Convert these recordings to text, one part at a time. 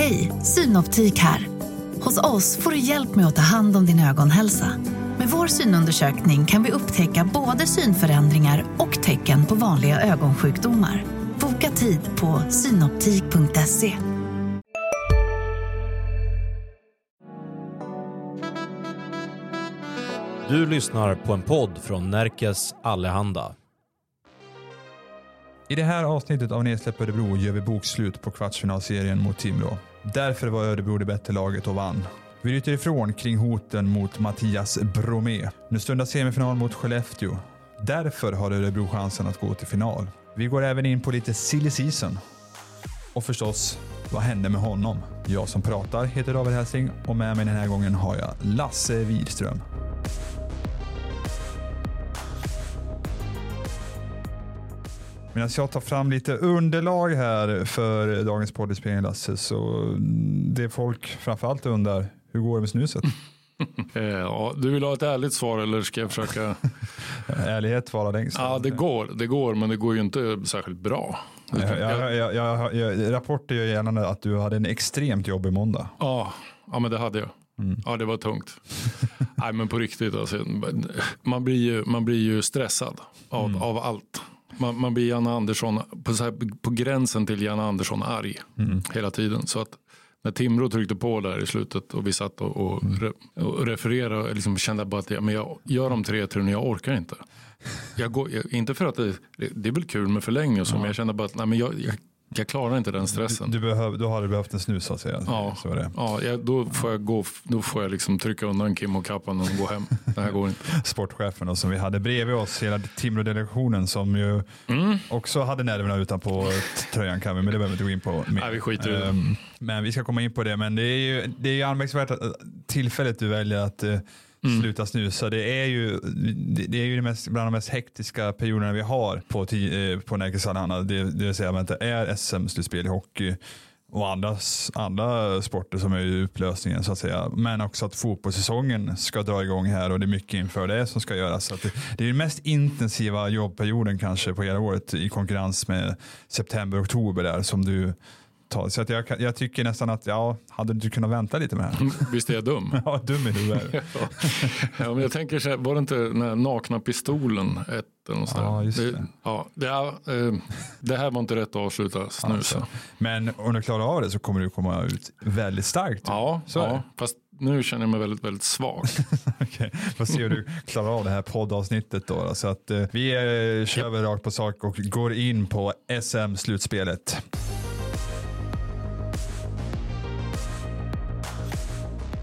Hej, Synoptik här. Hos oss får du hjälp med att ta hand om din ögonhälsa. Med vår synundersökning kan vi upptäcka både synförändringar och tecken på vanliga ögonsjukdomar. Boka tid på synoptik.se. Du lyssnar på en podd från Närkes Allehanda. I det här avsnittet av Nedsläpp Örebro gör vi bokslut på kvartsfinalserien mot Timrå. Därför var Örebro det bättre laget och vann. Vi ryter ifrån kring hoten mot Mattias Bromé. Nu stundar semifinal mot Skellefteå. Därför har Örebro chansen att gå till final. Vi går även in på lite silly season. Och förstås, vad hände med honom? Jag som pratar heter David Hälsing och med mig den här gången har jag Lasse Widström. Medan jag tar fram lite underlag här för dagens poddinspelning Lasse, så det folk framförallt undrar, hur går det med snuset? Eh, ja, du vill ha ett ärligt svar eller ska jag försöka? Ärlighet varar längst. Ja, det går, det går, men det går ju inte särskilt bra. Jag, jag, jag, jag, jag, rapporter gör gällande att du hade en extremt jobbig måndag. Ja, ja men det hade jag. Mm. Ja, det var tungt. Nej, men på riktigt alltså. Man blir ju, man blir ju stressad av, Mm. av allt. Man, man blir Janne Andersson, på, så här, på gränsen till Janne Andersson arg Mm. hela tiden. Så att när Timrå tryckte på där i slutet och vi satt och, och, Mm. re, och refererade liksom kände bara att ja, men jag gör de tre turen, jag orkar inte. Jag går, jag, inte för att det, det är väl kul med förlängning och så, men jag kände bara att nej, men jag, jag, jag klarar inte den stressen. Du, behöv, då har du behövt en snus att säga. Ja, Så är det. ja jag, då får jag, gå, då får jag liksom trycka undan Kim och kappan och gå hem. Det här går inte. Sportchefen och som vi hade bredvid oss, hela Timrå-delegationen som ju Mm. också hade nerverna utanpå tröjan kan vi, men det behöver vi inte gå in på. mer. Nej, vi skiter i det. Ehm, Men vi ska komma in på det, men det är ju det är ju anmärkningsvärt att tillfället du väljer att eh, Mm. sluta snusa, det är ju, det är ju det mest, bland de mest hektiska perioderna vi har på, eh, på Närkes Allehanda, det, det vill säga att det är SM-slutspel i hockey och andra, andra sporter som är i upplösningen så att säga. Men också att fotbollssäsongen ska dra igång här och det är mycket inför det som ska göras. Så att det, det är den mest intensiva jobbperioden kanske på hela året i konkurrens med september och oktober där som du tar. Så att jag, jag tycker nästan att ja, hade du inte kunnat vänta lite med det här? Visst är jag dum? Ja, dum är du. Är. ja, men jag tänker så här, var det inte den här nakna pistolen ett eller något? Ja, just det. det. Ja, det, eh, det här var inte rätt att avsluta snusa. Alltså. Men om du klarar av det så kommer du komma ut väldigt starkt. Ja, Så ja fast nu känner jag mig väldigt, väldigt svag. Okej, får se hur du klarar av det här poddavsnittet då. då. Så att eh, vi eh, kör väl rakt på sak och går in på SM-slutspelet.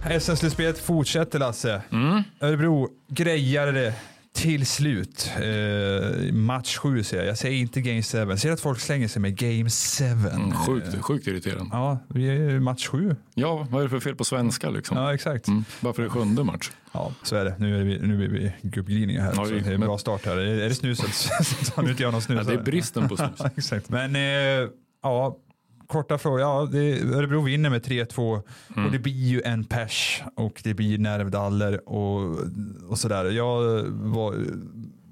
SM-slutspelet fortsätter Lasse. Mm. Örebro grejade det till slut. Eh, match 7 säger jag. Jag säger inte game 7. Jag ser att folk slänger sig med game 7. Mm, sjukt, sjukt irriterande. Ja, vi är i match 7. Ja, vad är det för fel på svenska liksom? Ja, exakt. Mm, varför är det sjunde match? Ja, så är det. Nu är vi, nu är vi gubbglidningar här. Ja, det- det är en men- bra start här. Är, är det snuset så tar nu inte jag någon snus. Ja, det är bristen på snus. Exakt. Men eh, ja, korta frågor. Ja, det, Örebro vinner med 3-2 Mm. och det blir ju en pers och det blir nervdaller och, och sådär. Jag var,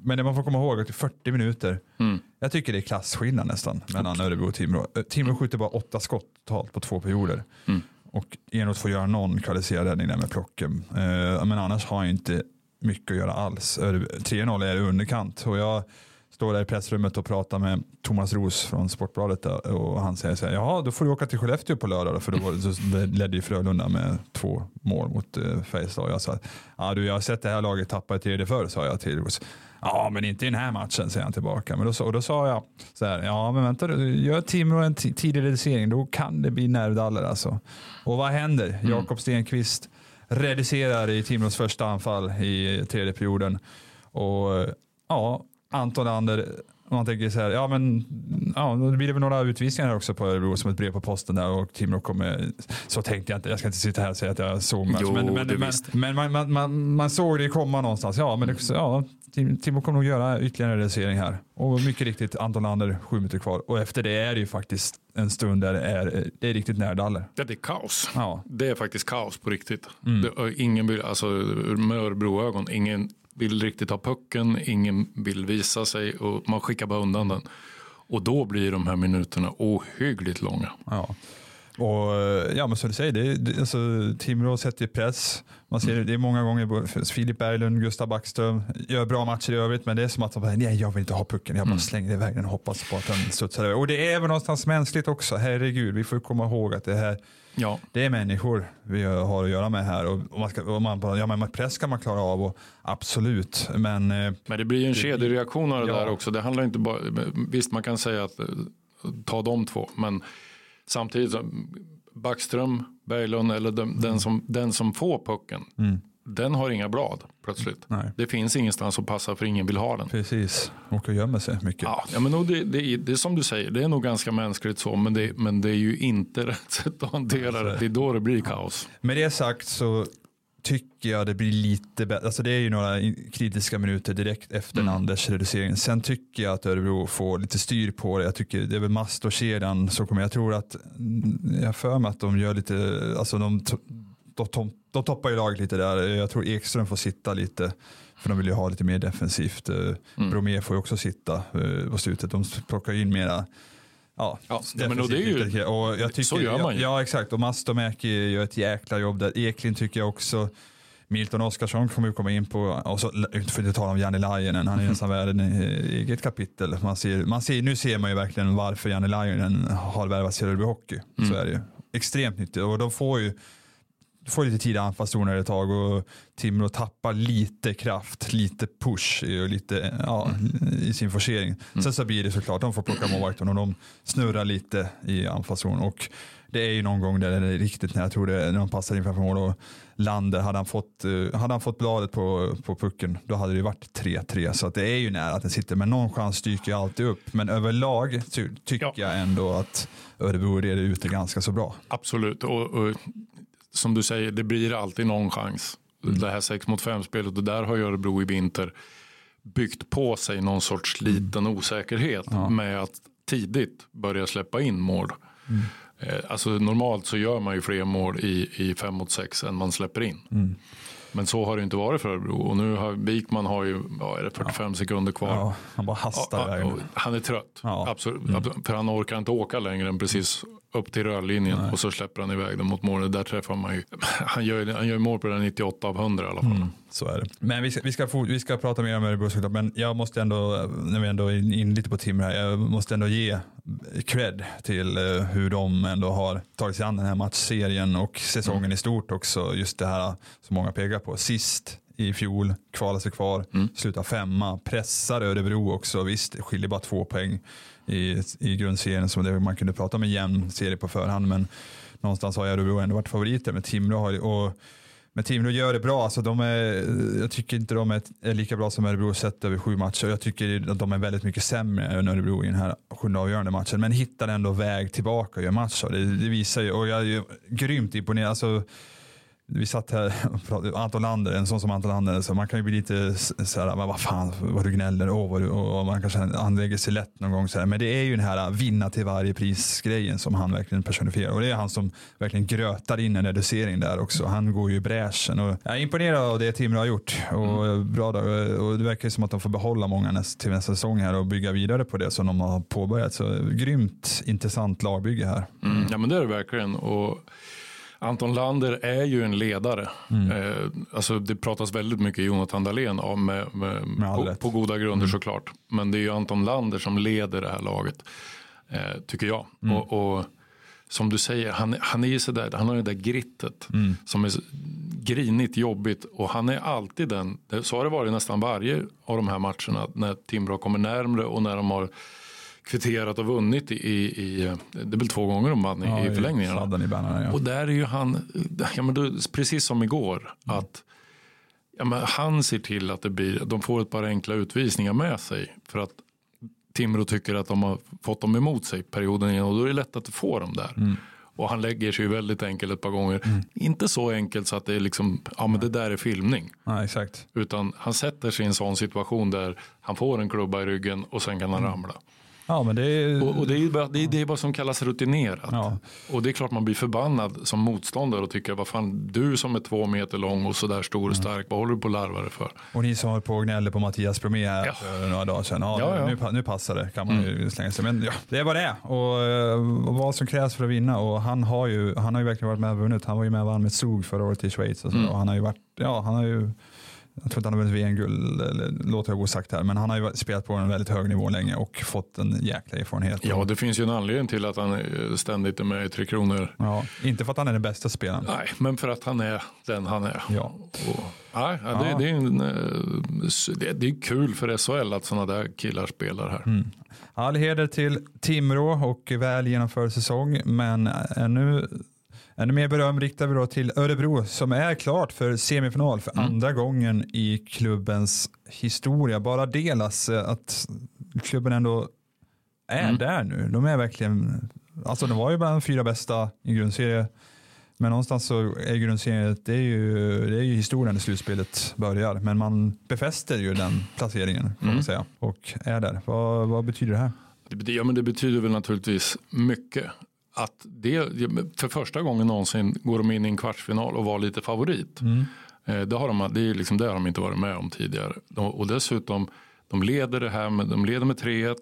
men det man får komma ihåg att i 40 minuter, Mm. jag tycker det är klasskillnad nästan mellan Örebro och Timrå. Eh, Timrå skjuter bara åtta skott totalt på två perioder. Mm. Och Enroth får göra någon kvalificerad räddning där med plocken. Eh, men annars har han inte mycket att göra alls. Örebro- 3-0 är underkant. Och jag står där i pressrummet och pratar med Thomas Ros från Sportbladet och han säger så här, jaha då får du åka till Skellefteå på lördag då, för då var ledde ju Frölunda med två mål mot uh, Färjestad. Jag sa, ja du jag har sett det här laget tappa i tredje förr sa jag till Ros. Ja men inte i den här matchen säger han tillbaka. Men då, och då sa jag så här, ja men vänta du, gör Timrå en tidig reducering då kan det bli nervdaller alltså. Och vad händer? Jakob Stenqvist reducerar i Timrås första anfall i tredje perioden. Och eh, ja, Anton Lander, om man tänker så här, ja men ja, då blir det väl några utvisningar här också på Örebro som ett brev på posten där och Timrå kommer, så tänkte jag inte, jag ska inte sitta här och säga att jag såg matchen. Jo, men men, men, men man, man, man, man såg det komma någonstans, ja men det, ja, Tim- Timrå kommer nog göra ytterligare en reducering här. Och mycket riktigt, Anton Lander, sju minuter kvar. Och efter det är det ju faktiskt en stund där det är, det är riktigt närdaller. Det är kaos. Ja. Det är faktiskt kaos på riktigt. Mm. Det, ingen alltså, med Örebroögon, ingen vill riktigt ha pucken, ingen vill visa sig och man skickar bara undan den. Och då blir de här minuterna ohyggligt långa. Ja. Och eh, ja, men som du säger, det, det, alltså, Timrå sätter press. Man ser det är många gånger, Filip Berglund, Gustav Backström gör bra matcher i övrigt, men det är som att de bara, nej jag vill inte ha pucken, jag bara mm. slänger iväg den och hoppas på att den studsar över. Och det är väl någonstans mänskligt också, herregud, vi får komma ihåg att det här Ja. Det är människor vi har att göra med här. Och man ska, och man bara, ja, men press kan man klara av, och, absolut. Men, eh, men det blir en kedjereaktion av det ja. där också. Det handlar inte bara, visst man kan säga att eh, ta de två, men samtidigt Backström, Berglund eller den, mm. den, som, den som får pucken. Mm den har inga blad plötsligt. Nej. Det finns ingenstans att passa för ingen vill ha den. Precis, och gömmer sig mycket. Ja, ja men det, det, det är som du säger, det är nog ganska mänskligt så, men det, men det är ju inte rätt sätt att hantera det. Det är då det blir kaos. Med det sagt så tycker jag det blir lite bättre. Alltså det är ju några kritiska minuter direkt efter mm. Anders reducering. Sen tycker jag att Örebro får lite styr på det. Jag tycker det är väl mast och kedjan så kommer jag tror att jag för mig att de gör lite, alltså de de, de toppar ju laget lite där. Jag tror Ekström får sitta lite. För de vill ju ha lite mer defensivt. Eh, mm. Bromé får ju också sitta eh, på slutet. De plockar in mera Ja, ja men det är ju, och jag tycker, så gör man ju. Ja, exakt. Och Mastomäki gör ett jäkla jobb där. Eklin tycker jag också. Milton Oskarsson kommer vi komma in på. Och så, för att tala om Janne Lainen, han är nästan värd en eget kapitel. Man ser, man ser, nu ser man ju verkligen varför Janne Lainen har värvats till Örebro Hockey. Mm. Så är det ju. Extremt nyttigt. Och de får ju får lite tid i anfallszoner ett tag och Timrå tappar lite kraft, lite push och lite, ja, i sin forcering. Mm. Sen så blir det såklart, de får plocka målvakten och de snurrar lite i anfallszon. Och det är ju någon gång där det är riktigt när jag tror det när de passar in framför mål och Lander, hade han fått, uh, hade han fått bladet på, på pucken då hade det varit 3-3 så att det är ju nära att den sitter men någon chans dyker ju alltid upp men överlag ty tycker ja. jag ändå att Örebro reder ut det ganska så bra. Absolut och, och som du säger, det blir alltid någon chans. Mm. Det här 6 mot 5 spelet och där har Örebro i vinter byggt på sig någon sorts liten osäkerhet ja. med att tidigt börja släppa in mål. Mm. Eh, alltså normalt så gör man ju fler mål i, i 5 mot 6 än man släpper in. Mm. Men så har det inte varit för Örebro och nu har Wikman har ju ja, är det 45 ja. sekunder kvar. Ja, han bara hastar ja, Han är trött, absolut. Mm. För han orkar inte åka längre än precis upp till rörlinjen Nej. och så släpper han iväg den mot målet. Där träffar man ju. Han gör, han gör mål på den 98 av 100 i alla fall. Mm, så är det. Men vi ska, vi ska, få, vi ska prata mer om Örebro såklart. Men jag måste ändå, när vi ändå är in lite på Tim här, jag måste ändå ge cred till uh, hur de ändå har tagit sig an den här matchserien och säsongen mm. i stort också. Just det här som många pekar på. Sist i fjol, kvalar sig kvar, mm. slutar femma, pressar Örebro också. Visst, skiljer bara två poäng i, i grundserien som det man kunde prata om en jämn serie på förhand. Men någonstans har Örebro ändå varit favoriter. Men Timrå har och men Timrå gör det bra. Alltså de är, jag tycker inte de är, är lika bra som Örebro sett över sju matcher. Jag tycker att de är väldigt mycket sämre än Örebro i den här sjunde avgörande matchen. Men hittar ändå väg tillbaka och gör matcher. Det, det visar ju, och jag är grymt imponerad. Alltså, vi satt här och pratade, Anton Lander, en sån som Anton Lander, så man kan ju bli lite så här, vad fan vad du gnäller, oh, vad du, och man kanske anlägger sig lätt någon gång. Så här. Men det är ju den här vinna till varje pris-grejen som han verkligen personifierar. Och det är han som verkligen grötar in en reducering där också. Han går ju i bräschen. Och jag är imponerad av det Timrå har gjort. Och, mm. bra, och det verkar som att de får behålla många näst, till nästa säsong här och bygga vidare på det som de har påbörjat. Så grymt intressant lagbygge här. Mm. Ja men det är det verkligen. Och Anton Lander är ju en ledare. Mm. Eh, alltså det pratas väldigt mycket Jonathan Dahlén om med, med, med på, på, goda grunder mm. såklart. Men det är ju Anton Lander som leder det här laget. Eh, tycker jag. Mm. Och, och, som du säger, han, han är ju sådär, han har det där grittet mm. som är grinigt jobbigt och han är alltid den, så har det varit nästan varje av de här matcherna när Timrå kommer närmre och när de har kvitterat och vunnit i, i, det väl två gånger de vann ja, i förlängningarna. I banan, ja. Och där är ju han, ja, men då, precis som igår, mm. att ja, men han ser till att det blir, de får ett par enkla utvisningar med sig. För att Timrå tycker att de har fått dem emot sig perioden innan och då är det lätt att få dem där. Mm. Och han lägger sig väldigt enkelt ett par gånger. Mm. Inte så enkelt så att det är liksom, ja men det där är filmning. Ja, exakt. Utan han sätter sig i en sån situation där han får en klubba i ryggen och sen kan han mm. ramla. Ja, men det är... Och, och det, är bara, det, är, det är vad som kallas rutinerat. Ja. Och det är klart man blir förbannad som motståndare och tycker vad fan du som är två meter lång och sådär stor och stark, vad håller du på att larva dig för? Och ni som håller på och gnäller på Mattias Bromé här ja. för några dagar sedan, ja, ja, Nu, nu passar det kan man mm. ju slänga sig. Men ja, det är vad det är och, och, vad som krävs för att vinna och han har ju, han har ju verkligen varit med och vunnit. Han var ju med och vann med Zug förra året i Schweiz och, så, mm. och han har ju varit, ja han har ju jag tror inte han har vunnit VM-guld, låter jag osagt här, men han har ju spelat på en väldigt hög nivå länge och fått en jäkla erfarenhet. Ja, det finns ju en anledning till att han ständigt är med i Tre Kronor. Ja, inte för att han är den bästa spelaren. Nej, men för att han är den han är. Ja. Och, nej, ja, det, det, är en, eh, det, det, är kul för SHL att sådana där killar spelar här. Mm. All heder till Timrå och väl genomförd säsong, men ännu Ännu mer beröm riktar vi då till Örebro som är klart för semifinal för mm. andra gången i klubbens historia. Bara delas att klubben ändå är mm. där nu. De är verkligen, alltså de var ju bland de fyra bästa i grundserien. Men någonstans så är grundserien, det är ju, det är ju historien i slutspelet börjar. Men man befäster ju den placeringen kan mm. man säga och är där. Vad, vad betyder det här? ja, men det betyder väl naturligtvis mycket att det, för första gången någonsin går de in i en kvartsfinal och var lite favorit. Mm. Eh, det, har de, det, är liksom, det har de inte varit med om tidigare. och dessutom, de leder det här med, de leder med 3-1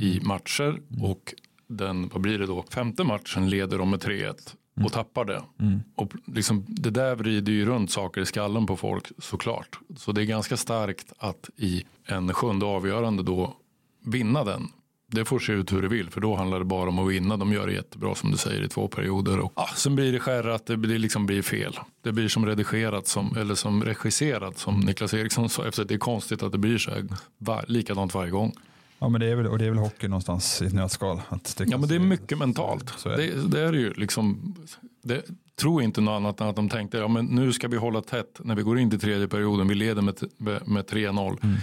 i matcher mm. och den, vad blir det då, femte matchen leder de med 3-1 och mm. tappar det. Mm. Och liksom, det där vrider ju runt saker i skallen på folk såklart. Så det är ganska starkt att i en sjunde avgörande då vinna den det får se ut hur det vill för då handlar det bara om att vinna. De gör det jättebra som du säger i två perioder. Och, ja, sen blir det skärra att det blir, liksom blir fel. Det blir som redigerat som, eller som regisserat som Niklas Eriksson sa. Efter det är konstigt att det blir så här var, likadant varje gång. Ja men det är väl, och det är väl hockey någonstans i ett nötskal. Att det ja men det är mycket mentalt. Är det. Det, det. är ju liksom. Det, tror inte något annat än att de tänkte ja, men nu ska vi hålla tätt när vi går in till tredje perioden. Vi leder med, med, med 3-0. Mm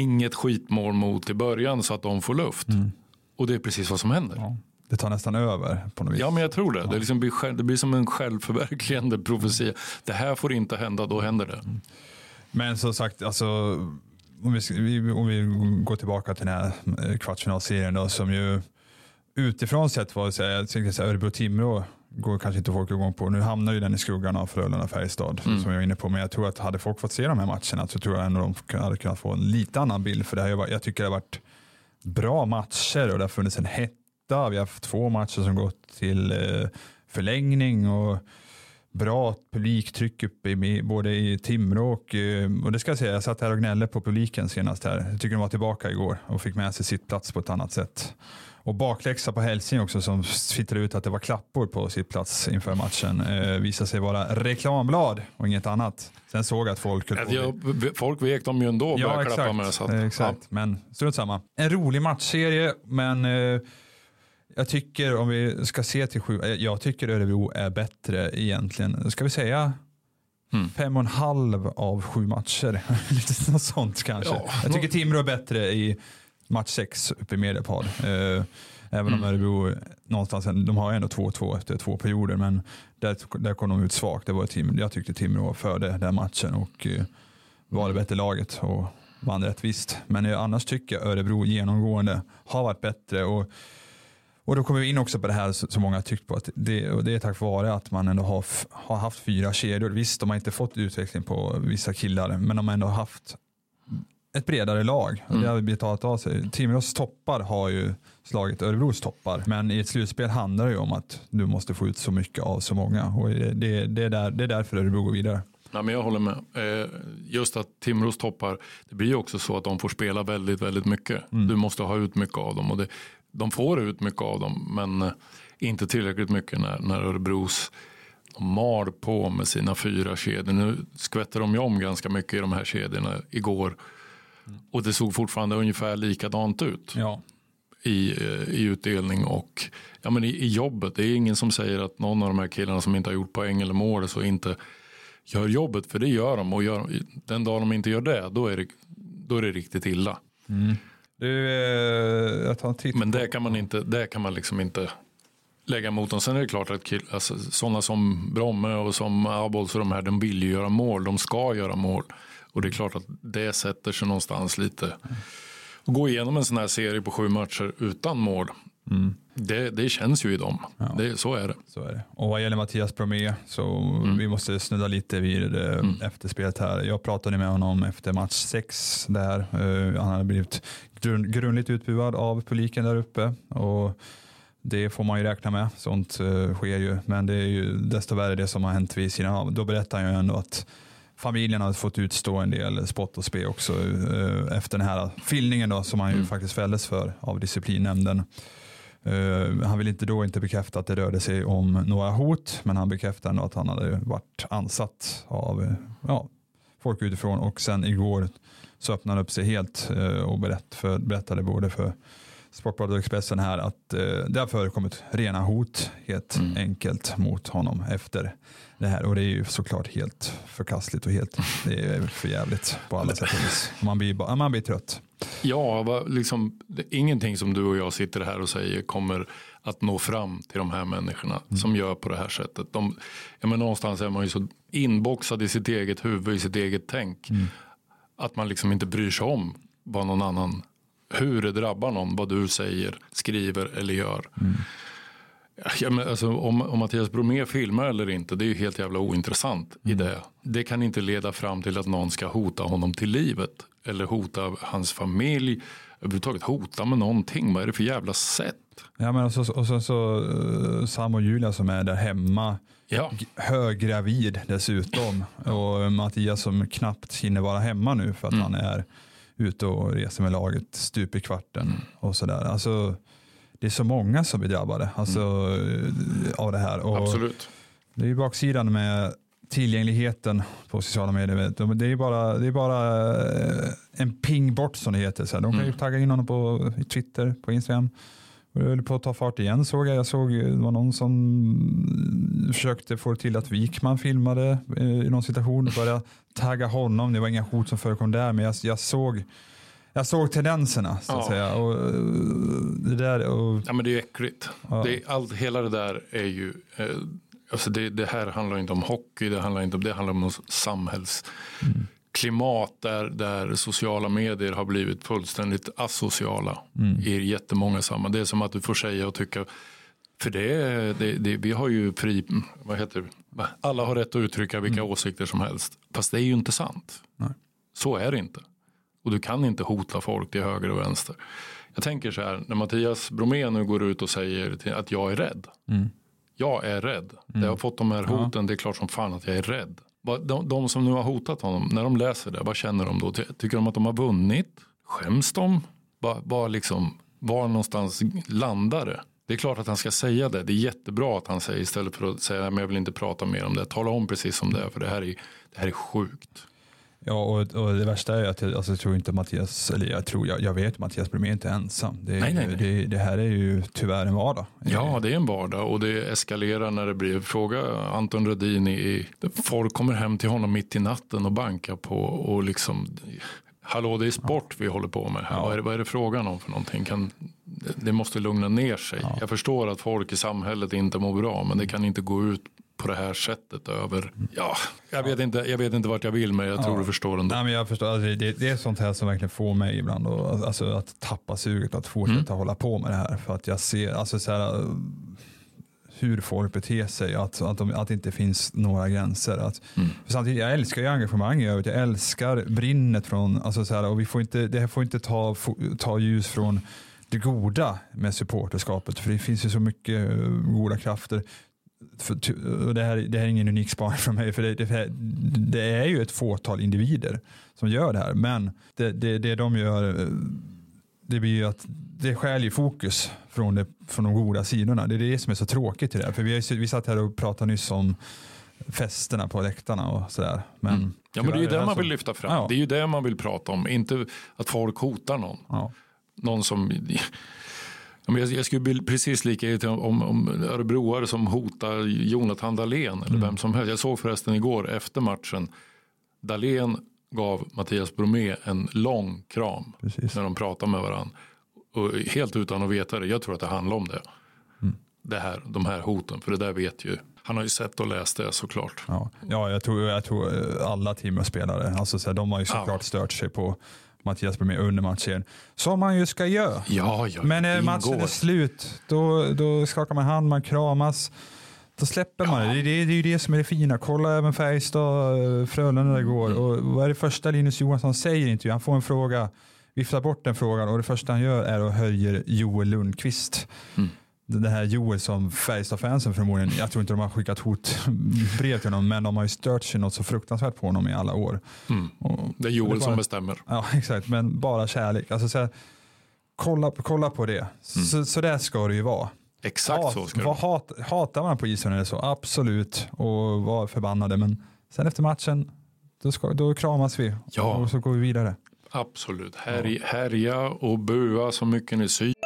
inget skitmål mot i början så att de får luft. Mm. Och det är precis vad som händer. Ja, det tar nästan över på något vis. Ja men jag tror det. Ja. Det, liksom blir, det blir som en självförverkligande profetia. Det här får inte hända, då händer det. Mm. Men som sagt, alltså, om, vi, om vi går tillbaka till den här eh, kvartsfinalserien då, som ju utifrån sett var, Örebro-Timrå går kanske inte folk igång på. Nu hamnar ju den i skuggan av Frölunda-Färjestad mm. som jag var inne på. Men jag tror att hade folk fått se de här matcherna så tror jag ändå de hade kunnat få en lite annan bild. För det här, jag tycker det har varit bra matcher och det har funnits en hetta. Vi har haft två matcher som gått till eh, förlängning och bra publiktryck uppe i, både i Timrå och, eh, och det ska jag säga, jag satt här och gnällde på publiken senast här. Jag tycker de var tillbaka igår och fick med sig sitt plats på ett annat sätt. Och bakläxa på Hälsing också som twittrade ut att det var klappor på sitt plats inför matchen. Eh, visade sig vara reklamblad och inget annat. Sen såg jag att folk... Ja, folk vek dem ju ändå och ja, exakt, klappa med. Så att, exakt. Ja. Men strunt samma. En rolig matchserie men eh, jag tycker om vi ska se till sju, eh, jag tycker Örebro är bättre egentligen. Ska vi säga Mm. Fem och en halv av sju matcher. Lite något sånt kanske. Ja, jag tycker Timrå är bättre i match sex uppe i Medelpad. Eh, även om mm. Örebro någonstans, de har ändå 2-2 efter två perioder, men där, där kom de ut svagt. Det var Tim, jag tyckte Timrå förde den matchen och eh, var det bättre laget och vann rättvist. Men eh, annars tycker jag Örebro genomgående har varit bättre. Och, och då kommer vi in också på det här som många har tyckt på, att det, och det är tack vare att man ändå har, har haft fyra kedjor. Visst, de har inte fått utveckling på vissa killar, men de har ändå haft ett bredare lag. Mm. Det har vi talat av sig. Timrås toppar har ju slagit Örebros toppar. Men i ett slutspel handlar det ju om att du måste få ut så mycket av så många. Och det, det, är, där, det är därför Örebro går vidare. Ja, men jag håller med. Eh, just att Timrås toppar, det blir ju också så att de får spela väldigt, väldigt mycket. Mm. Du måste ha ut mycket av dem. Och det, de får ut mycket av dem, men eh, inte tillräckligt mycket när, när Örebros de mal på med sina fyra kedjor. Nu skvätter de ju om ganska mycket i de här kedjorna igår. Och det såg fortfarande ungefär likadant ut. Ja. I, eh, i utdelning och ja, men i, i, jobbet. Det är ingen som säger att någon av de här killarna som inte har gjort poäng eller mål så inte gör jobbet. För det gör de och gör, den dag de inte gör det då är det, då är det riktigt illa. Mm. Du, eh, jag tar en titt Men det kan man inte, det kan man liksom inte lägga mot dem. Sen är det klart att kill, alltså, sådana som Bromme och som Abols och de här, de vill ju göra mål. De ska göra mål. Och det är klart att det sätter sig någonstans lite att gå igenom en sån här serie på sju matcher utan mål. Mm. Det, det känns ju i dem. Ja. Det, så är det. Så är det. Och vad gäller Mattias Bromé så mm. vi måste snudda lite vid eh, mm. efterspelet här. Jag pratade med honom efter match sex där. Uh, han hade blivit grund, grundligt utbuad av publiken där uppe. Och det får man ju räkna med, sånt uh, sker ju. Men det är ju desto värre det som har hänt vid sidan av. Då berättar han ju ändå att familjen har fått utstå en del spott och spe också uh, efter den här filmningen då, som han ju mm. faktiskt fälldes för av disciplinnämnden. Uh, han vill inte då inte bekräfta att det rörde sig om några hot, men han bekräftar ändå att han hade varit ansatt av ja, folk utifrån och sen igår så öppnade han upp sig helt uh, och berätt för, berättade både för Sportbladet och Expressen här att uh, det har förekommit rena hot helt mm. enkelt mot honom efter det här och det är ju såklart helt förkastligt och helt det är för jävligt på alla sätt och vis. Man blir, man blir trött. Ja, liksom, ingenting som du och jag sitter här och säger kommer att nå fram till de här människorna mm. som gör på det här sättet. De, ja, men någonstans är man ju så inboxad i sitt eget huvud, i sitt eget tänk. Mm. Att man liksom inte bryr sig om vad någon annan, hur det drabbar någon, vad du säger, skriver eller gör. Mm. Ja, men alltså, om, om Mattias Bromé filmar eller inte, det är ju helt jävla ointressant mm. i det. Det kan inte leda fram till att någon ska hota honom till livet eller hota hans familj. Överhuvudtaget hota med någonting. Vad är det för jävla sätt? Ja, men och så, och så, så uh, Sam och Julia som är där hemma. Ja. Höggravid dessutom. Och Mattias som knappt hinner vara hemma nu för att mm. han är ute och reser med laget stup i kvarten. Mm. Och sådär. Alltså, det är så många som blir drabbade alltså, mm. av det här. Och Absolut. Det är ju baksidan med tillgängligheten på sociala medier. Det är bara, det är bara eh, en ping bort som det heter. Så de kan ju mm. tagga in honom på Twitter, på Instagram. Och det höll på att ta fart igen såg jag. Jag såg det var någon som försökte få till att Wikman filmade eh, i någon situation och började tagga honom. Det var inga hot som förekom där men jag, jag såg jag såg tendenserna så att ja. säga. Och, eh, det där, och, ja, men det är äckligt. Ja. Det är allt, hela det där är ju eh, Alltså det, det, här handlar inte om hockey, det handlar inte om det handlar om samhällsklimat mm. där, där sociala medier har blivit fullständigt asociala mm. i jättemånga sammanhang. Det är som att du får säga och tycka för det, det, det, vi har ju fri, vad heter det? alla har rätt att uttrycka vilka mm. åsikter som helst. Fast det är ju inte sant. Nej. Så är det inte. Och du kan inte hota folk till höger och vänster. Jag tänker så här, när Mattias Bromé nu går ut och säger att jag är rädd. Mm jag är rädd. Mm. Jag har fått de här hoten, ja. det är klart som fan att jag är rädd. De, de, som nu har hotat honom, när de läser det, vad känner de då? Tycker de att de har vunnit? Skäms de? Var, var, liksom, var någonstans landar det? Det är klart att han ska säga det. Det är jättebra att han säger istället för att säga att jag vill inte prata mer om det. Tala om precis som det är för det här är, det här är sjukt. Ja, och, och, det värsta är att jag, alltså, jag tror inte Mattias, eller jag tror, jag, jag vet Mattias Bromé är inte ensam. Det, nej, nej, nej. Det, det, här är ju tyvärr en vardag. Ja, det är en vardag och det eskalerar när det blir, fråga Anton Rödin, i, folk kommer hem till honom mitt i natten och bankar på och liksom Hallå, det är sport ja. vi håller på med. Ja. Vad, är det, vad är det frågan om för någonting? Kan, det måste lugna ner sig. Ja. Jag förstår att folk i samhället inte mår bra, men det kan inte gå ut på det här sättet över, ja, jag vet, Inte, jag vet inte vart jag vill men jag tror ja. du förstår ändå. Nej, men jag förstår, alltså, det, det, är sånt här som verkligen får mig ibland och, alltså, att tappa suget att fortsätta mm. hålla på med det här. För att jag ser, alltså så här, hur folk beter sig, att, att, de, att det inte finns några gränser. Att, mm. samtidigt, jag älskar ju engagemang, jag, jag älskar brinnet från, alltså så här, och vi får inte, det här får inte ta, ta ljus från det goda med supporterskapet, för det finns ju så mycket goda krafter för, det, här, det här är ingen unik spaning från mig, för det, det, det, är ju ett fåtal individer som gör det här, men det, det, det de gör det blir ju att det skär fokus från, det, från de goda sidorna. Det är det som är så tråkigt i det här. För vi, vi satt här och pratade nyss om festerna på läktarna och sådär. Men, mm. Ja men det är ju det man vill lyfta fram. Ja. Det är ju det man vill prata om, inte att folk hotar någon. Ja. Någon som jag, jag skulle bli precis lika om, om örebroare som hotar Jonathan Dahlén eller mm. vem som helst. Jag såg förresten igår efter matchen. Dahlén gav Mattias Bromé en lång kram precis. när de pratade med varandra. Och helt utan att veta det. Jag tror att det handlar om det. Mm. det här, de här hoten. För det där vet ju han har ju sett och läst det såklart. Ja, ja jag, tror, jag tror alla Timrå-spelare, alltså, de har ju såklart ja. stört sig på Mattias Bromé under matchen. Som man ju ska göra. Ja, ja, Men när matchen är slut, då, då skakar man hand, man kramas. Då släpper ja. man det. Det, är, det är ju det som är det fina. Kolla även Färjestad, eh, Frölunda igår. Mm. Och vad är det första Linus Johansson säger i intervjun? Han får en fråga, viftar bort den frågan och det första han gör är att höja Joel Lundqvist. Mm det här Joel som Färjestad-fansen förmodligen, jag tror inte de har skickat hotbrev till honom, men de har ju stört sig något så fruktansvärt på honom i alla år. Mm. det är Joel det bara, som bestämmer. Ja, exakt, men bara kärlek. Alltså, så här, kolla, kolla på det. Mm. Så, så där ska det ju vara. Exakt hat, så ska det hat, Hatar man på isen eller så, absolut, och var förbannade, men sen efter matchen, då, ska, då kramas vi ja. och så går vi vidare. Absolut, Härj, härja och bua så mycket ni syr.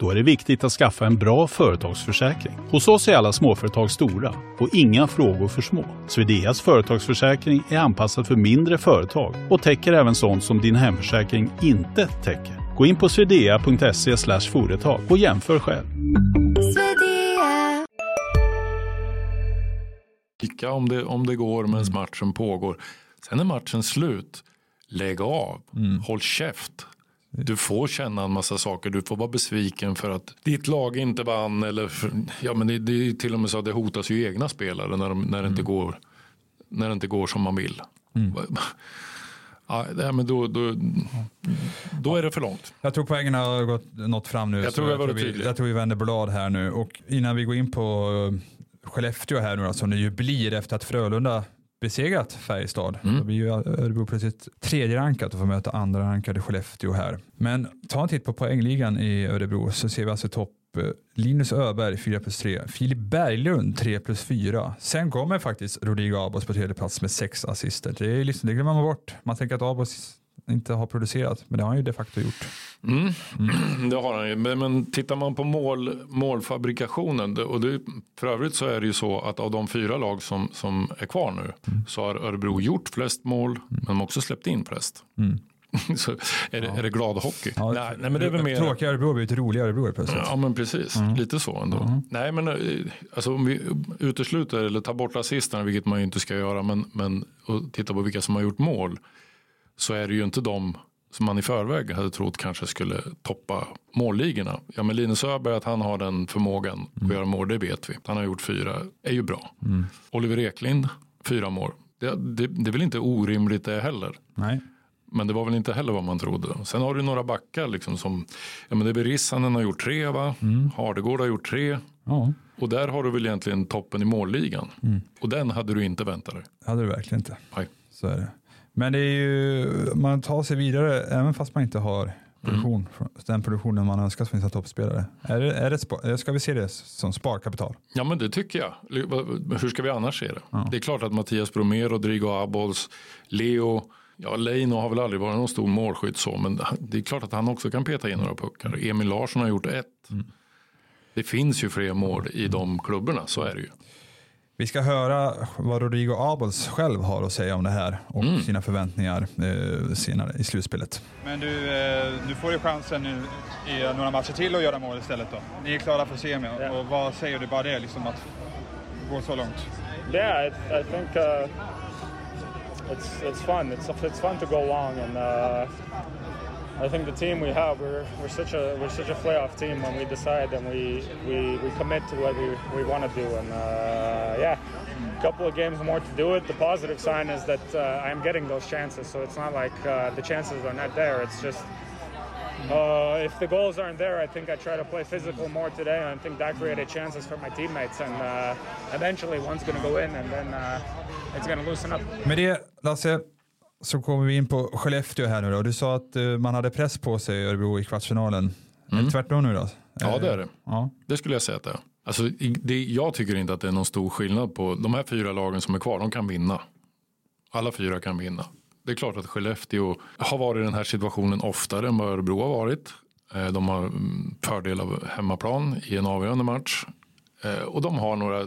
Då är det viktigt att skaffa en bra företagsförsäkring. Hos oss är alla småföretag stora och inga frågor för små. Swedeas företagsförsäkring är anpassad för mindre företag och täcker även sånt som din hemförsäkring inte täcker. Gå in på swedea.se företag och jämför själv. Kika om det, om det går medan matchen pågår. Sen är matchen slut. Lägg av. Mm. Håll käft. Du får känna en massa saker. Du får vara besviken för att ditt lag inte vann. Eller för, ja, men det, det är till och med så att det hotas ju egna spelare när, de, när, det, inte mm. går, när det inte går som man vill. Mm. Ja, men då, då, då är det för långt. Jag tror poängen har gått, nått fram nu. Jag tror, jag, jag, tror vi, jag tror vi vänder blad här nu. Och innan vi går in på Skellefteå här nu då, som det ju blir efter att Frölunda besegrat Färjestad. Mm. Då blir ju Örebro plötsligt tredje rankat och får möta andra rankade Skellefteå här. Men ta en titt på poängligan i Örebro så ser vi alltså topp eh, Linus Öberg 4 plus 3, Filip Berglund 3 plus 4. Sen kommer faktiskt Rodrigo Abos på tredje plats med sex assister. Det, är liksom, det glömmer man bort. Man tänker att Abos inte har producerat, men det har han ju de facto gjort. Mm. Mm. Det har han ju, men, men tittar man på mål, målfabrikationen, och det, för övrigt så är det ju så att av de fyra lag som, som är kvar nu mm. så har Örebro gjort flest mål, mm. men de har också släppt in flest. Mm. så är det, ja. är det glad hockey? Ja, nej, nej, men det är väl mer... Tråkiga Örebro blir ett roligare Örebro plötsligt. Ja men precis, mm. lite så ändå. Mm. Nej men eh, alltså, om vi utesluter eller tar bort assisterna, vilket man ju inte ska göra, men, men och tittar på vilka som har gjort mål så är det ju inte de som man i förväg hade trott kanske skulle toppa målligorna. Ja, men Linus Öberg, att han har den förmågan mm. att göra mål, det vet vi. Han har gjort fyra, är ju bra. Mm. Oliver Eklind, fyra mål. Det, det, det är väl inte orimligt det heller. Nej. Men det var väl inte heller vad man trodde. Sen har du några backar liksom som, ja men det är Berissanen har gjort tre va, mm. Hardegård har gjort tre. Ja. Och där har du väl egentligen toppen i målligan. Mm. Och den hade du inte väntat dig. hade du verkligen inte. Nej. Så är det. Men det är ju, man tar sig vidare även fast man inte har produktion, mm. den produktionen man önskar från sina toppspelare. Är det, är det, ska vi se det som sparkapital? Ja men det tycker jag. Hur ska vi annars se det? Ja. Det är klart att Mattias Bromé, Rodrigo Abols, Leo, ja Leino har väl aldrig varit någon stor målskytt så men det är klart att han också kan peta in några puckar. Emil Larsson har gjort ett. Mm. Det finns ju fler mål i de klubborna, så är det ju. Vi ska höra vad Rodrigo Abels själv har att säga om det här och mm. sina förväntningar eh, senare i slutspelet. Men du, eh, du får ju chansen nu i några matcher till att göra mål istället då. Ni är klara för semi yeah. och vad säger du bara det, liksom att gå så långt? Yeah, I, I think uh, it's, it's fun. It's, it's fun to go long and uh, I think the team we have, we're, we're such a we're such a playoff team when we decide and we we, we commit to what we, we want to do. And uh, yeah, a couple of games more to do it. The positive sign is that uh, I'm getting those chances, so it's not like uh, the chances are not there. It's just uh, if the goals aren't there, I think I try to play physical more today, and I think that created chances for my teammates. And uh, eventually, one's going to go in, and then uh, it's going to loosen up. Med det, Lasse, så kommer vi in på Skellefteå här nu då. Du sa att uh, man hade press på sig i Örebro i kvartsfinalen. Mm. Är tvärtom nu då? Ja det är det. Ja. Det skulle jag säga att det är. Alltså, det, jag tycker inte att det är någon stor skillnad på de här fyra lagen som är kvar. De kan vinna. Alla fyra kan vinna. Det är klart att Skellefteå har varit i den här situationen oftare än vad Örebro har varit. Eh, de har mm, fördel av hemmaplan i en avgörande match. Eh, och de har några,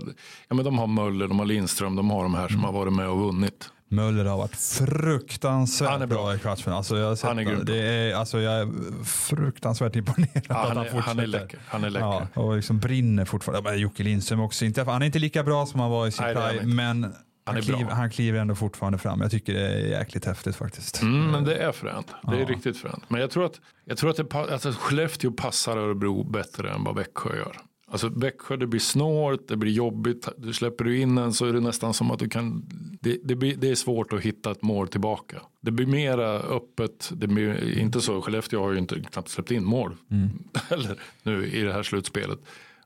ja men de har Möller, de har Lindström, de har de här som mm. har varit med och vunnit. Möller har varit fruktansvärt han är bra. bra i kvartsfinalen. Alltså jag, han är det är, alltså jag är fruktansvärt imponerad ja, han, han, han är läcker. Han är läcker. Ja, och liksom brinner fortfarande. Jocke Lindström också. Inte, han är inte lika bra som han var i sin prime, men han, kliver, han kliver ändå fortfarande fram. Jag tycker det är jäkligt häftigt faktiskt. Mm, men det är fränt. Det är ja. riktigt fränt. Men jag tror att, jag tror att, det, alltså, Skellefteå passar Örebro bättre än vad Växjö gör. Alltså Växjö det blir snålt, det blir jobbigt. Du släpper du in en så är det nästan som att du kan. Det, det, blir, det är svårt att hitta ett mål tillbaka. Det blir mera öppet. Det blir inte så. Skellefteå har ju inte knappt släppt in mål. Mm. Eller nu i det här slutspelet.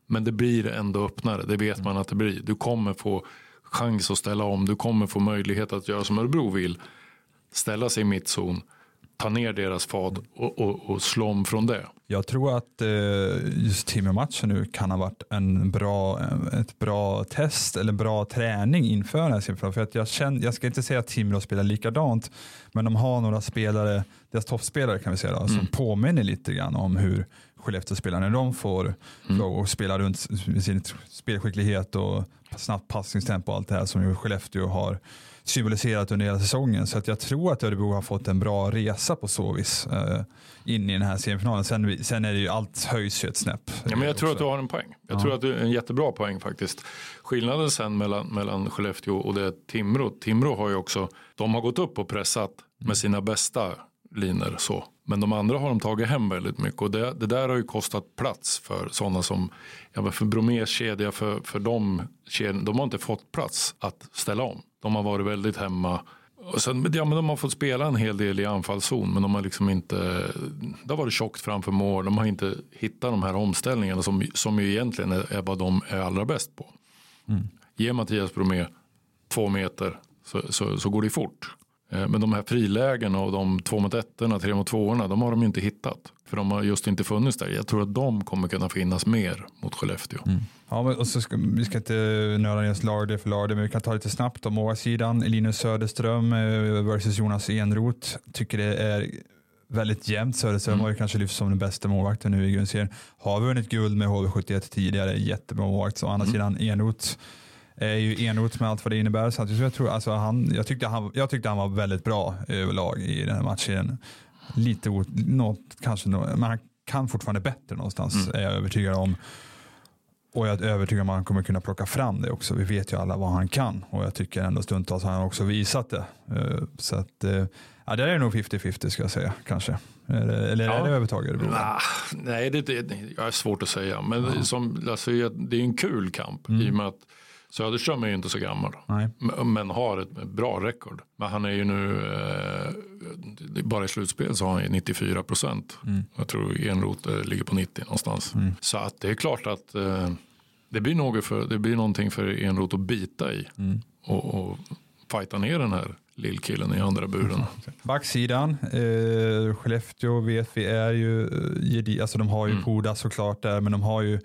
Men det blir ändå öppnare. Det vet man att det blir. Du kommer få chans att ställa om. Du kommer få möjlighet att göra som Örebro vill. Ställa sig i mittzon ta ner deras fad och, och, och slå om från det. Jag tror att eh, just Timrå-matchen nu kan ha varit en bra, ett bra test eller bra träning inför den här semifinalen. För att jag, känner, jag ska inte säga att Timrå spelar likadant, men de har några spelare, deras toppspelare kan vi säga, då, mm. som påminner lite grann om hur Skellefteå spelar när de får mm. och spela runt sin spelskicklighet och snabbt passningstempo och allt det här som Skellefteå har symboliserat under hela säsongen. Så att jag tror att Örebro har fått en bra resa på så vis eh, in i den här semifinalen. Sen, sen är det ju allt höjs ju ett snäpp. Ja, men jag tror att du har en poäng. Jag ja. tror att det är en jättebra poäng faktiskt. Skillnaden sen mellan, mellan Skellefteå och det Timrå. Timrå har ju också, de har gått upp och pressat med sina bästa linor så. Men de andra har de tagit hem väldigt mycket och det, det där har ju kostat plats för sådana som, ja, för Bromés kedja, för, för dem, de har inte fått plats att ställa om. De har varit väldigt hemma. Och sen, ja, men de har fått spela en hel del i anfallszon men de har liksom inte, det har varit tjockt framför mål. De har inte hittat de här omställningarna som, som ju egentligen är, är vad de är allra bäst på. Mm. Ge Mattias Bromé två meter så, så, så går det fort. Eh, men de här frilägena och de två mot ettorna, tre mot tvåorna, de har de inte hittat. För de har just inte funnits där. Jag tror att de kommer kunna finnas mer mot Skellefteå. Mm. Ja, men, och så ska, vi ska inte nöda ner Larde för Larde, men vi kan ta lite snabbt om målsidan. Linus Söderström eh, versus Jonas Enroth. Tycker det är väldigt jämnt. Söderström mm. har ju kanske lyfts som den bästa målvakten nu i grundserien. Har vunnit guld med HV71 tidigare, jättebra målvakt. Så å andra mm. sidan Enroth är ju enrot med allt vad det innebär. Så jag, tror, alltså han, jag, tyckte han, jag tyckte han var väldigt bra överlag i den här matchen. Lite något, kanske, men han kan fortfarande bättre någonstans mm. är jag övertygad om. Och jag är övertygad om att han kommer kunna plocka fram det också. Vi vet ju alla vad han kan och jag tycker ändå stundtals har han också visat det. Eh, så att, eh, ja, det är nog 50-50 ska jag säga kanske. Eller ja. är det övertag Örebro? Nah, nej, det, det, det är svårt att säga. Men ja. som, alltså, det är en kul kamp mm. i och med att Söderström är ju inte så gammal. Nej. Men har ett bra rekord. Men han är ju nu, eh, bara i slutspel så har han 94 procent. Mm. Jag tror Enroth eh, ligger på 90 någonstans. Mm. Så att det är klart att eh, det, blir något för, det blir någonting för Enroth att bita i. Mm. Och, och fighta ner den här lillkillen i andra buren. Backsidan, eh, Skellefteå vet vi är ju, eh, alltså de har ju mm. Poda såklart där, men de har ju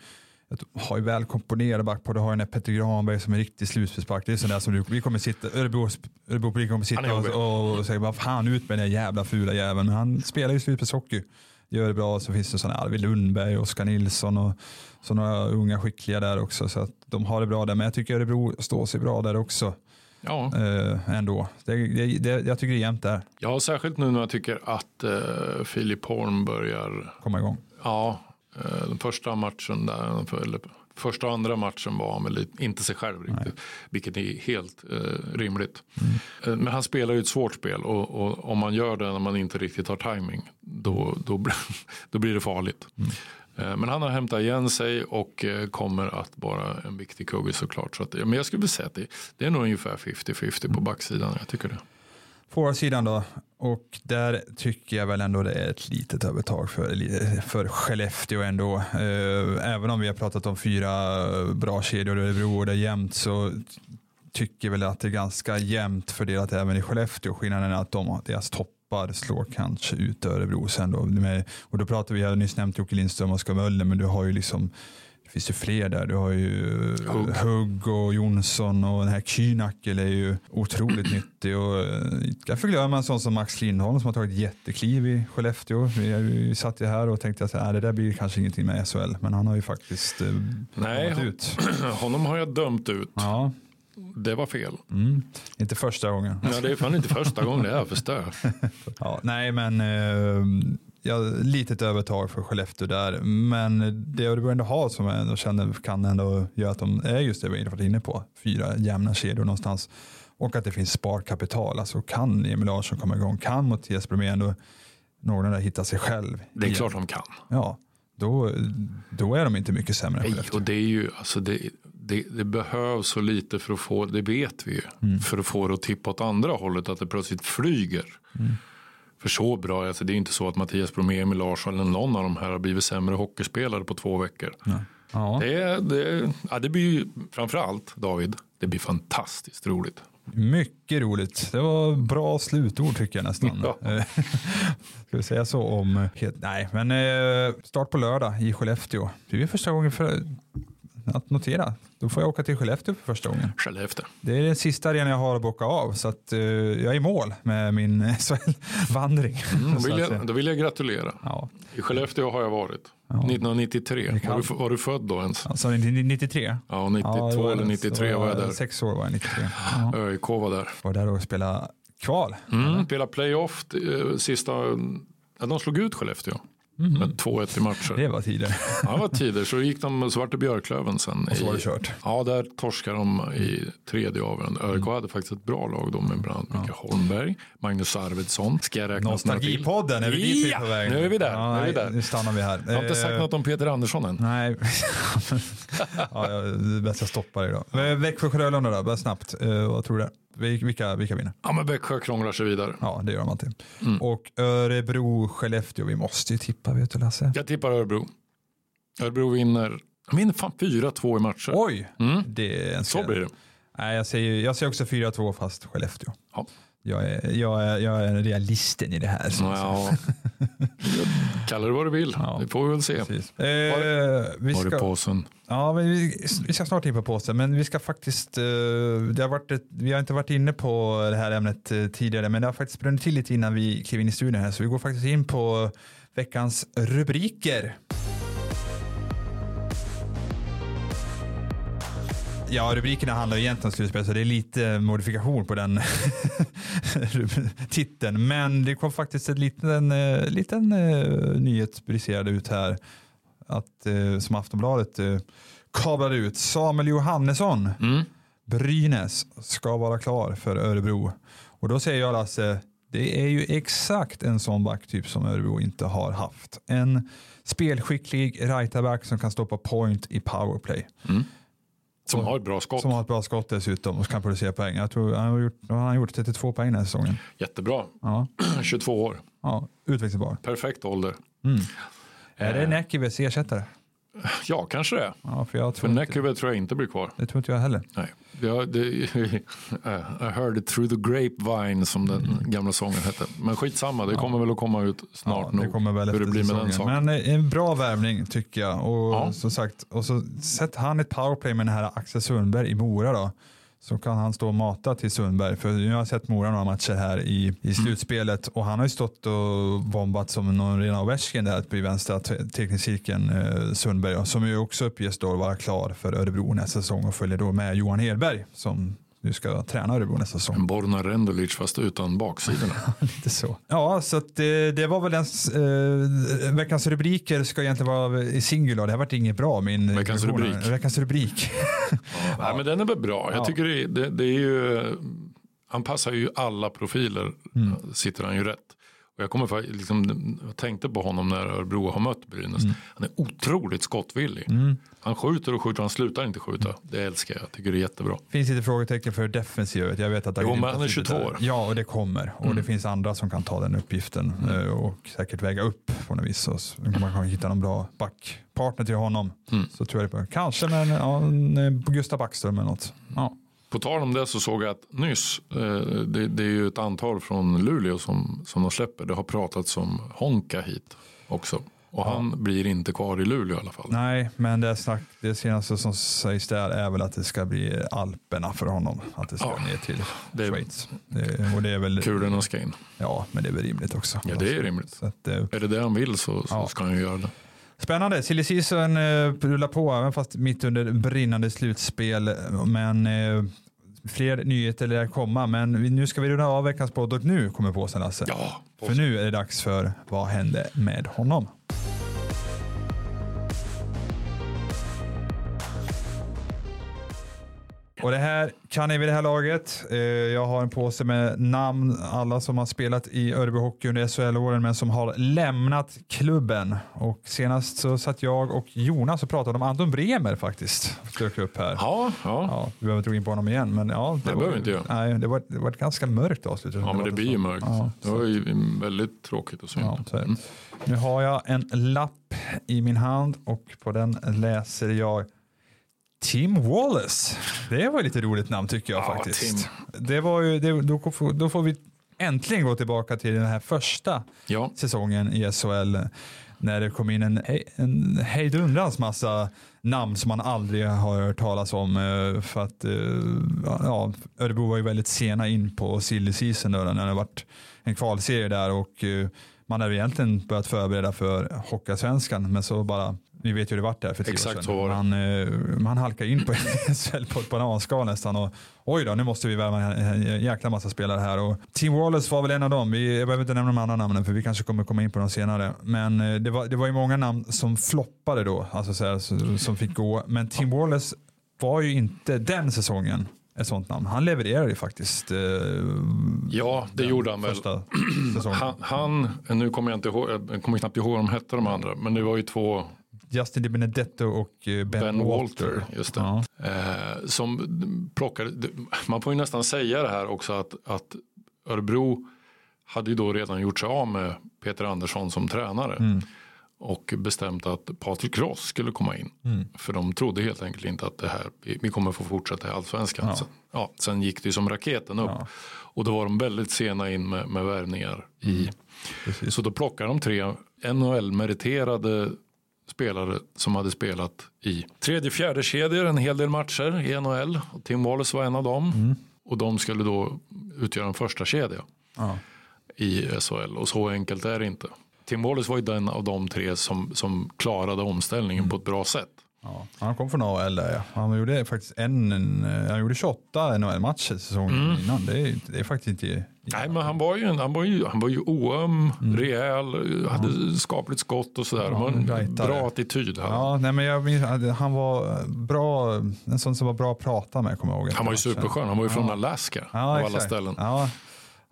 har ju väl komponerade backpar. Du har ju den Petter Granberg som är riktig slutspelsback. Det är sådär som du, vi kommer sitta, Örebro, Örebro kommer sitta och, och, och säga vad fan ut med den jävla fula jäveln. Men han spelar ju slutspelshockey. Gör det bra. Så finns det sådana Arvid Lundberg, Oskar Nilsson och så några unga skickliga där också. Så att de har det bra där. Men jag tycker Örebro står sig bra där också. Ja. Äh, ändå. Det, det, det, jag tycker det är jämnt där. Ja, särskilt nu när jag tycker att uh, Filip Horn börjar komma igång. Ja, Eh, den första matchen där, eller första och andra matchen var han väl inte sig själv riktigt. Nej. Vilket är helt eh, rimligt. Mm. Eh, men han spelar ju ett svårt spel och, och, om man gör det när man inte riktigt har timing då, då, då blir det farligt. Mm. Eh, men han har hämtat igen sig och eh, kommer att vara en viktig kugge såklart. Så att, men jag skulle vilja säga att det, det är nog ungefär 50-50 på backsidan. Jag tycker det. Forwardsidan då, och där tycker jag väl ändå det är ett litet övertag för, för Skellefteå ändå. Eh, även om vi har pratat om fyra bra kedjor i Örebro och det är jämnt så tycker jag väl att det är ganska jämnt fördelat även i Skellefteå. Skillnaden är att de, deras topp toppar slår kanske ut Örebro sen då. Och då pratar vi, jag har nyss nämnt Jocke Lindström och Oskar Möller, men du har ju liksom finns ju fler där. Du har ju Hugg, Hugg och Jonsson och den här Kynackel är ju otroligt nyttig. Och därför glömmer man en sån som Max Lindholm som har tagit jättekliv i Skellefteå. Vi, vi satt ju här och tänkte att äh, det där blir kanske ingenting med SHL, men han har ju faktiskt eh, Nej, ut. honom har jag dömt ut. Ja. Det var fel. Mm. Inte första gången. Ja, det är fan inte första gången det är förstör. ja, nej, men eh, ja, litet övertag för Skellefteå där. Men det Örebro ändå har som jag ändå känner kan ändå göra att de är just det vi varit inne på. Fyra jämna kedjor någonstans. Och att det finns sparkapital. Alltså kan Emil Larsson komma igång? Kan Mattias Bromé ändå någorlunda hitta sig själv? Det är igen? klart de kan. Ja, då, då är de inte mycket sämre. Nej, och det är ju, alltså det, det, det, behövs så lite för att få, det vet vi ju, mm. för att få det att tippa åt andra hållet, att det plötsligt flyger. Mm. För så bra, alltså det är inte så att Mattias Bromé, Emil Larsson eller någon av de här har blivit sämre hockeyspelare på två veckor. Ja. Det, det, ja, det blir ju framförallt David, det blir fantastiskt roligt. Mycket roligt. Det var bra slutord tycker jag nästan. Ja. Ska vi säga så om... Nej, men eh, start på lördag i Skellefteå. Det är första gången för att notera. Då får jag åka till Skellefteå för första gången. Skellefteå. Det är den sista arenan jag har att bocka av så att uh, jag är i mål med min SHL-vandring. Mm, då, vill jag, då vill jag gratulera. Ja. I Skellefteå har jag varit. Ja. 1993. Var du, var du född då ens? Alltså 93? Ja, 92 ja, eller 93 var jag där. Sex år var jag 93. Ja. ÖIK var där. Var där och spelade kval. Mm, spela playoff eh, sista, ja, de slog ut Skellefteå. Mm. Med 2-1 i matcher. Det var tider. Ja, det var tider. Så gick de, så vart det Björklöven sen. Och så var det kört. Ja, där torskade de i tredje avgörande. ÖIK mm. hade faktiskt ett bra lag då med bland annat Micke Holmberg, Magnus Arvidsson. Ska jag räkna Nostalgipodden, är vi dit ja, på väg? Nu är vi där. Ja, nu, är vi där. nu stannar vi här. Jag har inte sagt eh, något om Peter Andersson än. Nej, ja, det är bäst jag stoppar då. Växjö-Frölunda då, bara snabbt. Uh, vad tror du? Vilka, vilka vinner? Ja, men Växjö krånglar sig vidare. Ja, det gör de alltid. Mm. Och Örebro, Skellefteå, vi måste ju tippa, vet du Lasse? Jag tippar Örebro. Örebro vinner, de vinner fan 4-2 i matcher. Oj, mm. det är en Så blir det. Nej, jag, säger, jag säger också 4-2 fast Skellefteå. Ja. Jag är, jag, är, jag är realisten i det här. Ja. Kalla det vad du vill, ja. det får vi väl se. Eh, vi ska, var det påsen? Ja, vi, vi ska snart in på påsen, men vi ska faktiskt, eh, det har varit ett, vi har inte varit inne på det här ämnet eh, tidigare, men det har faktiskt brunnit till lite innan vi klev in i studion här, så vi går faktiskt in på veckans rubriker. Ja, rubrikerna handlar egentligen om slutspel, så det är lite modifikation på den titeln. Men det kom faktiskt en liten, eh, liten uh, nyhet briserad ut här, att, som Aftonbladet kablade ut. Samuel Johannesson, mm. Brynäs, ska vara klar för Örebro. Och då säger jag Lasse, det är ju exakt en sån backtyp som Örebro inte har haft. En spelskicklig rightback som kan stoppa point i powerplay. Mm. Som har ett bra skott. Som har ett bra skott dessutom och kan producera poäng. Jag tror han har gjort, han har gjort 32 poäng den här säsongen. Jättebra. Ja. 22 år. Ja, utvecklingsbar. Perfekt ålder. Mm. Är det Näkivets ersättare? Ja, kanske det. Ja, för jag för Näkyve tror jag inte blir kvar. Det tror inte jag heller. Nej. Ja, det, I heard it through the grapevine som den mm. gamla sången hette. Men skitsamma, det kommer väl att komma ut snart ja, det nog. Kommer väl hur det blir med den saken. Men eh, en bra värvning tycker jag. Och ja. som sagt, och så sätter han ett powerplay med den här Axel Sundberg i Mora då så kan han stå och mata till Sundberg. För jag har sett Mora några matcher här i, i mm. slutspelet och han har ju stått och bombat som någon rena Ovechkin där på vänstra teckningscirkeln, eh, Sundberg, som ju också uppges då vara klar för Örebro nästa säsong och följer då med Johan Hedberg som nu ska träna Örebro nästa säsong. Borna Rendulic fast utan baksidorna. Lite så. Ja, så det, det var väl den eh, veckans rubriker ska egentligen vara i singular. Det har varit inget bra min Veckans rubrik. Veckans rubrik. ja, ja. men den är väl bra. Jag tycker det, det, det, är ju, han passar ju alla profiler, mm. sitter han ju rätt. Och jag, kommer, liksom, jag tänkte på honom när Örebro har mött Brynäs. Mm. Han är otroligt skottvillig. Mm. Han skjuter och skjuter, han slutar inte skjuta. Det älskar jag, jag tycker det är jättebra. Finns lite frågetecken för defensivet. Jag vet att jo, men han är 22 år. Ja, och det kommer. Och mm. det finns andra som kan ta den uppgiften mm. eh, och säkert väga upp på något vis. Så man kan hitta någon bra backpartner till honom. Mm. Så tror jag det. Kanske med ja, Gustav Backström eller något. Ja. På tal om det så såg jag att nyss, eh, det, det, är ju ett antal från Luleå som, som de släpper. Det har pratats om Honka hit också. Och ja. han blir inte kvar i Luleå i alla fall. Nej, men det, snack, det senaste som sägs där är väl att det ska bli Alperna för honom. Att det ska ja. ner till det är, Schweiz. Det, och det är väl, kulen ska in. Ja, men det är väl rimligt också. Ja, det är rimligt. Att, är det det han vill så, så ja. ska han ju göra det. Spännande. Silly season eh, rullar på, även fast mitt under brinnande slutspel. Men eh, fler nyheter lär komma. Men nu ska vi runda av veckans podd och nu kommer påsen Lasse. Ja, för nu är det dags för Vad hände med honom? Och det här kan ni vid det här laget. Eh, jag har en påse med namn, alla som har spelat i Örby Hockey under SHL-åren men som har lämnat klubben. Och senast så satt jag och Jonas och pratade om Anton Bremer faktiskt. Dök upp här. Ja, ja. ja vi behöver inte gå in på honom igen. Men ja, det, det behöver inte jag. Nej, det var, det var ett ganska mörkt avslut. Ja, men det blir ju mörkt. Ja, det var ju väldigt tråkigt och synd. Ja, mm. Nu har jag en lapp i min hand och på den läser jag Tim Wallace. Det var lite roligt namn tycker jag ja, faktiskt. Tim. Det var ju, det, då, då, får vi äntligen gå tillbaka till den här första ja. säsongen i SHL. När det kom in en, en hejdundrans massa namn som man aldrig har hört talas om. Eh, för att eh, ja, Örebro var ju väldigt sena in på silly season då, när det varit en kvalserie där och eh, man hade egentligen börjat förbereda för Hockeysvenskan men så bara vi vet ju hur det vart där för Exakt år sedan. Man, eh, man halkar in på SHL på ett bananskal nästan och oj då, nu måste vi värva en jäkla massa spelare här. Och Team Wallace var väl en av dem. Vi, jag behöver inte nämna de andra namnen för vi kanske kommer komma in på dem senare. Men eh, det var, det var ju många namn som floppade då, alltså så här, som fick gå. Men Team Wallace var ju inte den säsongen ett sånt namn. Han levererade ju faktiskt. Eh, ja, det gjorde han väl. Han, han, nu kommer jag inte ihåg, jag kommer knappt ihåg vad de hette de andra, men det var ju två Justin DiBenedetto och eh, Ben, ben Walter. Walter. Just. Ja. Eh, som plockade, man får ju nästan säga det här också att, att Örebro hade ju då redan gjort sig av med Peter Andersson som tränare. Mm. Och bestämt att Patrik Ross skulle komma in. Mm. För de trodde helt enkelt inte att det här, vi kommer få fortsätta i allsvenskan. Ja. Sen, ja, sen gick det ju som raketen upp. Ja. Och då var de väldigt sena in med, med värvningar. I, mm. Så då plockar de tre NHL-meriterade spelare som hade spelat i tredje fjärde kedjor en hel del matcher i NHL. Och Tim Wallace var en av dem. Mm. Och de skulle då utgöra en första kedja ja. i SHL. Och så enkelt är det inte. Tim Wallace var ju den av de tre som, som klarade omställningen mm. på ett bra sätt. Ja, han kom från AHL där ja. Han gjorde faktiskt en, en han gjorde 28 NHL-matcher säsongen mm. innan. Det är, det är faktiskt inte Nej, men han var ju, han var ju, han var ju oöm, mm. rejäl, hade ja. skapligt skott och sådär. Ja, en bra attityd. Här. Ja, nej, men jag minns, han var bra, en sån som var bra att prata med kommer jag ihåg. Han var ju superskön, han var ju från Alaska av alla ställen. Ja.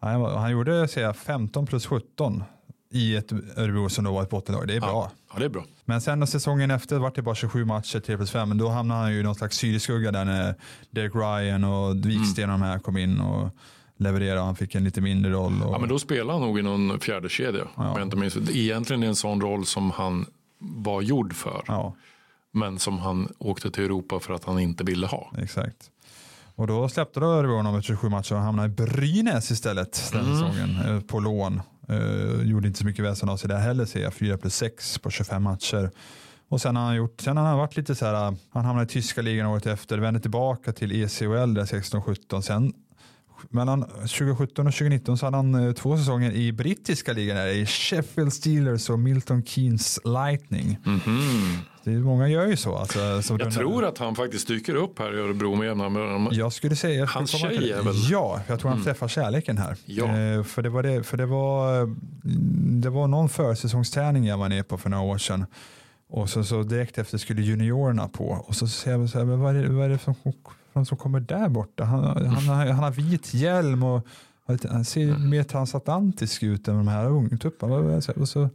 Han, han gjorde säga, 15 plus 17 i ett Örebro som då var ett bottenlag. Det är bra. Ja, det är bra. Men sen säsongen efter var det bara 27 matcher, 3 plus 5. Då hamnade han ju i någon slags syrskugga där när Derek Ryan och Wiksten mm. och de här kom in. och leverera. Han fick en lite mindre roll. Och... Ja, men då spelade han nog i någon fjärde kedja. Ja. Jag inte minns. Egentligen en sån roll som han var gjord för. Ja. Men som han åkte till Europa för att han inte ville ha. Exakt. Och då släppte då Örebro honom efter 27 matcher och hamnade i Brynäs istället den mm. säsongen eh, på lån. Uh, gjorde inte så mycket väsen av sig där heller ser jag. 4 plus 6 på 25 matcher. Och sen har han gjort, sen har han varit lite så här, han hamnade i tyska ligan året efter, vände tillbaka till ECHL där 16-17. Sen mellan 2017 och 2019 så hade han eh, två säsonger i brittiska ligan där, i Sheffield Steelers och Milton Keynes Lightning. Mm -hmm. Det är, många gör ju så. Alltså, jag tror att han faktiskt dyker upp här i Örebro med jämna Jag skulle säga, jag Hans tjej är väl? Ja, jag tror han mm. träffar kärleken här. Ja. Eh, för det var, det, för det, var, det var någon försäsongsträning jag var nere på för några år sedan. Och så, så direkt efter skulle juniorerna på. Och så säger jag så här, vad är det, vad är det som han som kommer där borta? Han, han, han, han har vit hjälm och han ser mm. mer transatlantisk ut än de här ungtupparna. Och så,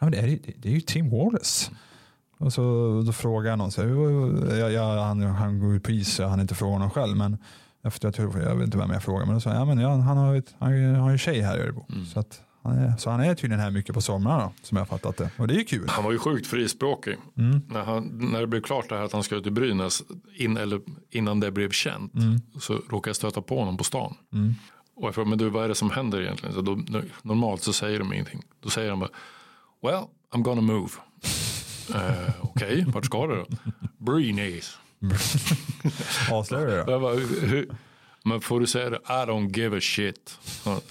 ja, det, är, det, är ju Tim Wallace. Och så då frågar jag någon, så här, ja, han, han går ut på is så han inte frågar honom själv. Men efter jag, tror, jag vet inte vem jag frågar, men då sa jag, ja, men ja, han har ju han har en tjej här i Örebro. Mm. Så att så han är tydligen här mycket på somrarna som jag fattat det. Och det är ju kul. Han var ju sjukt frispråkig. Mm. När, han, när det blev klart det här att han ska ut i Brynäs, in, eller innan det blev känt, mm. så råkade jag stöta på honom på stan. Mm. Och jag frågade, men du vad är det som händer egentligen? Så då, normalt så säger de ingenting. Då säger han bara, well, I'm gonna move. uh, Okej, okay, vart ska du då? Brynäs. Avslöjar du då? Men får du säga det, I don't give a shit.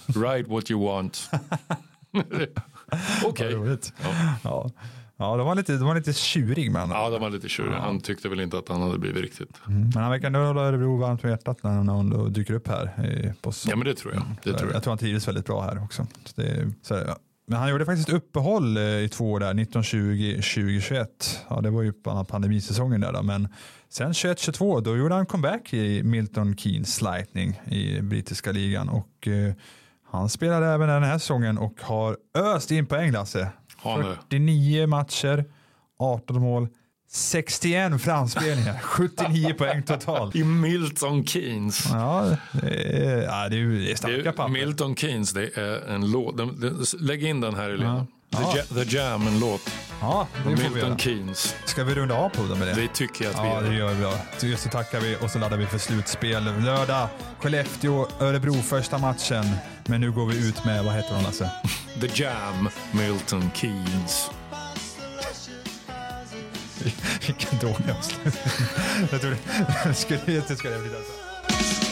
Write what you want. Okej. Okay. Ja. ja. Ja, de var lite, de var lite tjurig med Ja, de var lite tjurig. Ja. Han tyckte väl inte att han hade blivit riktigt. Mm. Men han verkar ändå hålla Örebro varmt om hjärtat när han dyker upp här. På ja, men det tror jag. Det tror jag. jag tror han trivs väldigt bra här också. Så det, så, ja. Men han gjorde faktiskt uppehåll eh, i två år där, 1920, 2021. Ja, det var ju på pandemisäsongen där då, men sen 21-22 då gjorde han comeback i Milton Keynes Lightning i brittiska ligan och eh, han spelade även den här säsongen och har öst in poäng Lasse. 49 matcher, 18 mål, 61 framspelningar, 79 poäng totalt. I Milton Keynes. Ja, det är, ja, det är starka papper. Milton Keynes, det är en låt. Lägg in den här Elena. Ja. The, ja. The Jam, en låt. Ja, det Milton Keynes. Ska vi runda av podden med det? Det tycker jag att vi ja, gör. det gör vi. Ja. Så tackar vi och så laddar vi för slutspel. Lördag, Skellefteå, Örebro första matchen. Men nu går vi ut med, vad heter hon Lasse? The Jam, Milton Keynes. Vilken dålig avslutning. jag tror det skulle, skulle bli det.